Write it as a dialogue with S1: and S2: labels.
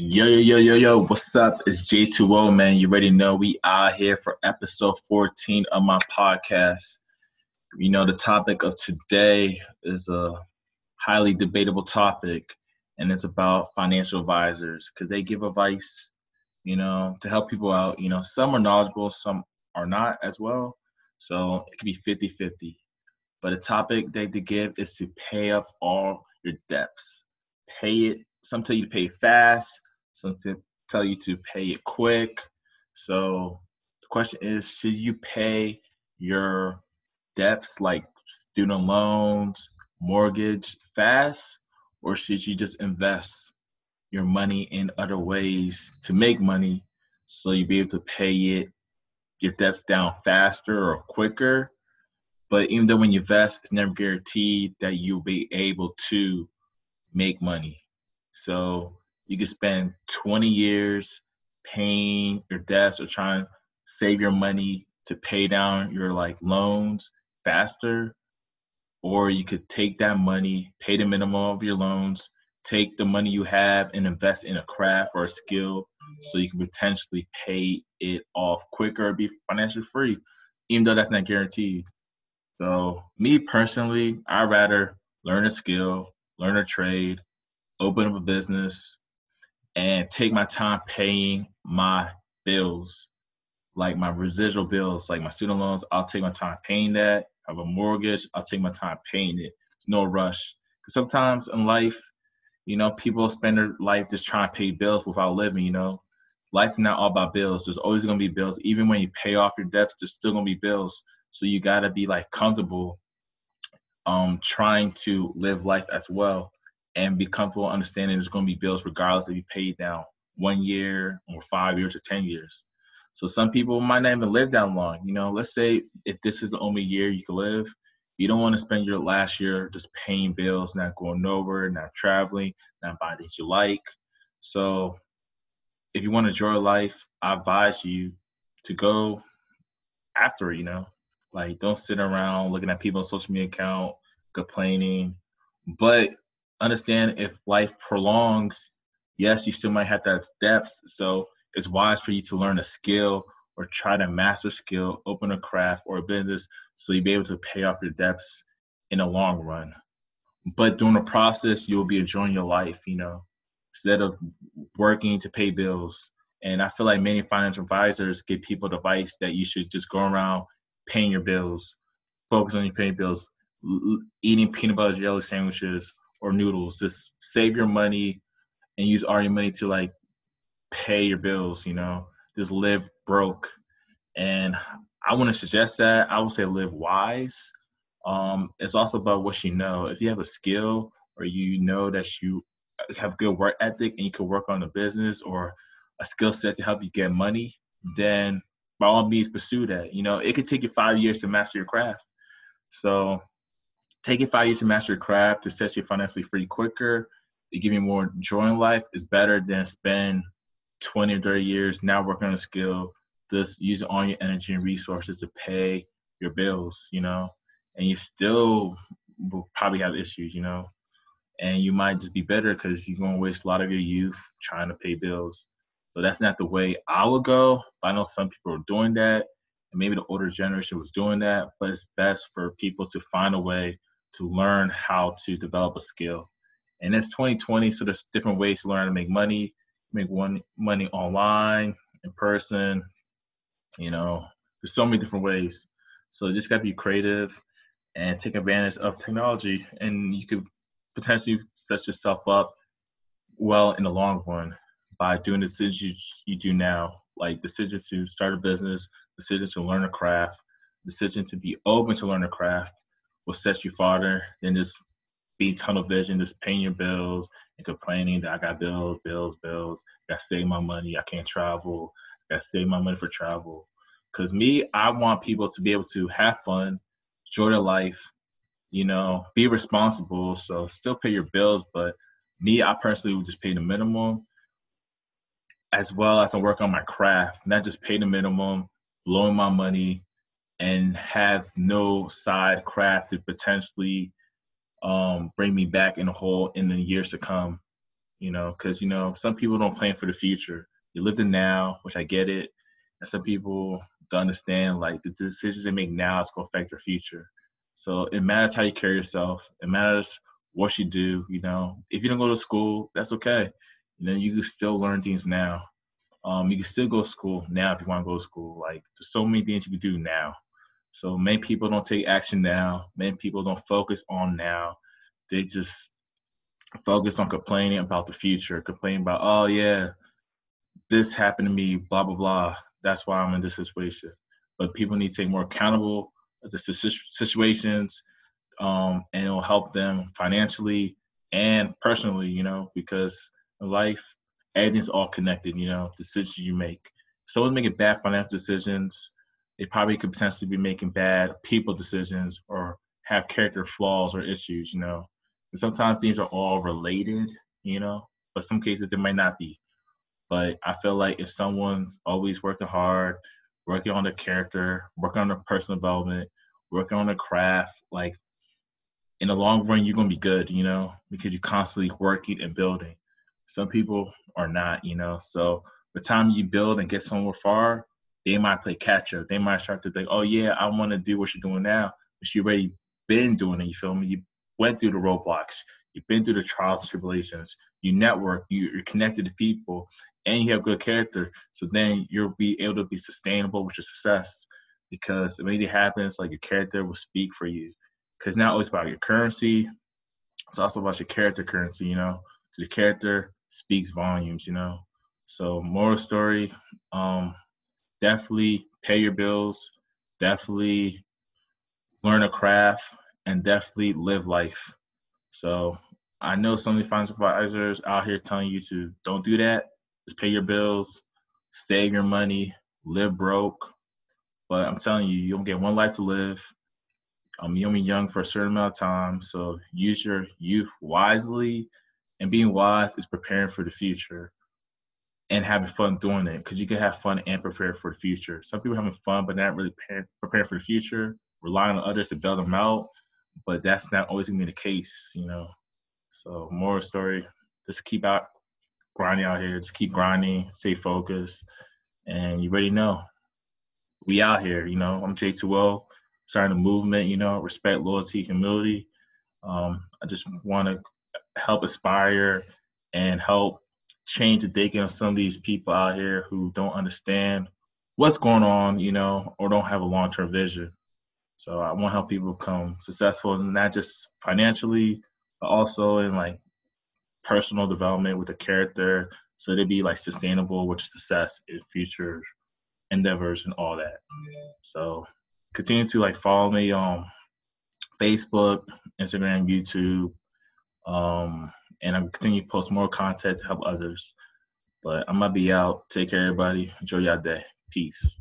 S1: Yo, yo, yo, yo, yo, what's up? It's J2O, man. You already know we are here for episode 14 of my podcast. You know, the topic of today is a highly debatable topic, and it's about financial advisors because they give advice, you know, to help people out. You know, some are knowledgeable, some are not as well. So it could be 50 50. But the topic they to give is to pay up all your debts. Pay it. Some tell you to pay fast, some tell you to pay it quick. So the question is should you pay your debts like student loans, mortgage fast, or should you just invest your money in other ways to make money so you'll be able to pay it your debts down faster or quicker? But even though when you invest, it's never guaranteed that you'll be able to make money. So you could spend 20 years paying your debts or trying to save your money to pay down your like loans faster or you could take that money pay the minimum of your loans take the money you have and invest in a craft or a skill so you can potentially pay it off quicker be financially free even though that's not guaranteed. So me personally i'd rather learn a skill learn a trade open up a business and take my time paying my bills, like my residual bills, like my student loans. I'll take my time paying that. I have a mortgage. I'll take my time paying it. It's no rush. Because sometimes in life, you know, people spend their life just trying to pay bills without living. You know, life is not all about bills. There's always gonna be bills. Even when you pay off your debts, there's still gonna be bills. So you gotta be like comfortable, um, trying to live life as well and be comfortable understanding there's going to be bills regardless if you pay down one year or five years or 10 years. So some people might not even live that long. You know, let's say if this is the only year you can live, you don't want to spend your last year just paying bills, not going nowhere, not traveling, not buying things you like. So if you want to enjoy life, I advise you to go after, it, you know, like don't sit around looking at people's social media account, complaining, but understand if life prolongs, yes, you still might have that depth. So it's wise for you to learn a skill or try to master skill, open a craft or a business so you'll be able to pay off your debts in the long run. But during the process, you'll be enjoying your life, you know, instead of working to pay bills. And I feel like many financial advisors give people advice that you should just go around paying your bills, focus on your paying bills, eating peanut butter jelly sandwiches, or noodles. Just save your money and use all your money to like pay your bills, you know, just live broke. And I want to suggest that I would say live wise. Um, it's also about what you know. If you have a skill or you know that you have good work ethic and you can work on a business or a skill set to help you get money, then by all means pursue that. You know, it could take you five years to master your craft. So taking five years to master your craft to set you financially free quicker, to give you more joy in life is better than spend 20 or 30 years now working on a skill, just using all your energy and resources to pay your bills, you know, and you still will probably have issues, you know, and you might just be better because you're going to waste a lot of your youth trying to pay bills. So that's not the way I would go. But I know some people are doing that, and maybe the older generation was doing that. But it's best for people to find a way to learn how to develop a skill. And it's 2020, so there's different ways to learn to make money, make one money online, in person. You know, there's so many different ways. So you just gotta be creative and take advantage of technology, and you could potentially set yourself up well in the long run by doing the decisions you, you do now, like decisions to start a business, decisions to learn a craft, decision to be open to learn a craft, will set you farther than just be tunnel vision, just paying your bills and complaining that I got bills, bills, bills. Got to save my money. I can't travel. Got to save my money for travel. Because me, I want people to be able to have fun, enjoy their life, you know, be responsible. So still pay your bills, but me, I personally would just pay the minimum as well as I work on my craft, not just pay the minimum, blowing my money, and have no side craft to potentially um, bring me back in the hole in the years to come. you know, because you know some people don't plan for the future. You live the now, which I get it, and some people don't understand like the decisions they make now is gonna affect their future. So it matters how you carry yourself. It matters what you do. You know, if you don't go to school, that's okay. You know, you can still learn things now. Um, you can still go to school now if you want to go to school. Like there's so many things you can do now. So many people don't take action now. Many people don't focus on now. They just focus on complaining about the future, complaining about, oh yeah, this happened to me, blah blah blah. That's why I'm in this situation. But people need to take more accountable the situations, um, and it'll help them financially and personally. You know, because life, everything's all connected. You know, decisions you make. Someone's making bad financial decisions. They probably could potentially be making bad people decisions or have character flaws or issues. You know, and sometimes these are all related, you know, but some cases they might not be. But I feel like if someone's always working hard, working on their character, working on their personal development, working on their craft, like in the long run, you're gonna be good, you know, because you're constantly working and building. Some people are not, you know. So the time you build and get somewhere far, they might play catch up. They might start to think, oh yeah, I want to do what you're doing now, but you already been doing it. You feel me? You went through the roadblocks, you've been through the trials and tribulations, you network, you're connected to people, and you have good character. So then you'll be able to be sustainable with your success because if anything happens, like your character will speak for you. Because now it's about your currency, it's also about your character currency, you know. The character speaks volumes, you know. So moral story, um, definitely pay your bills, definitely learn a craft, and definitely live life. So I know some of the financial advisors out here telling you to don't do that. Just pay your bills, save your money, live broke. But I'm telling you, you don't get one life to live. Um, you're only young for a certain amount of time, so use your youth wisely. And being wise is preparing for the future and having fun doing it because you can have fun and prepare for the future. Some people having fun but not really preparing for the future, relying on others to bail them out but that's not always gonna be the case, you know. So moral story, just keep out grinding out here, just keep grinding, stay focused, and you already know. We out here, you know. I'm J2O, starting a movement, you know, respect, loyalty, humility. Um, I just want to help aspire and help change the thinking of some of these people out here who don't understand what's going on, you know, or don't have a long term vision. So I want to help people become successful, not just financially, but also in like personal development with the character, so they be like sustainable with success in future endeavors and all that. So continue to like follow me on Facebook, Instagram, YouTube, um, and I'm continue to post more content to help others. But I'm gonna be out. Take care, everybody. Enjoy your day. Peace.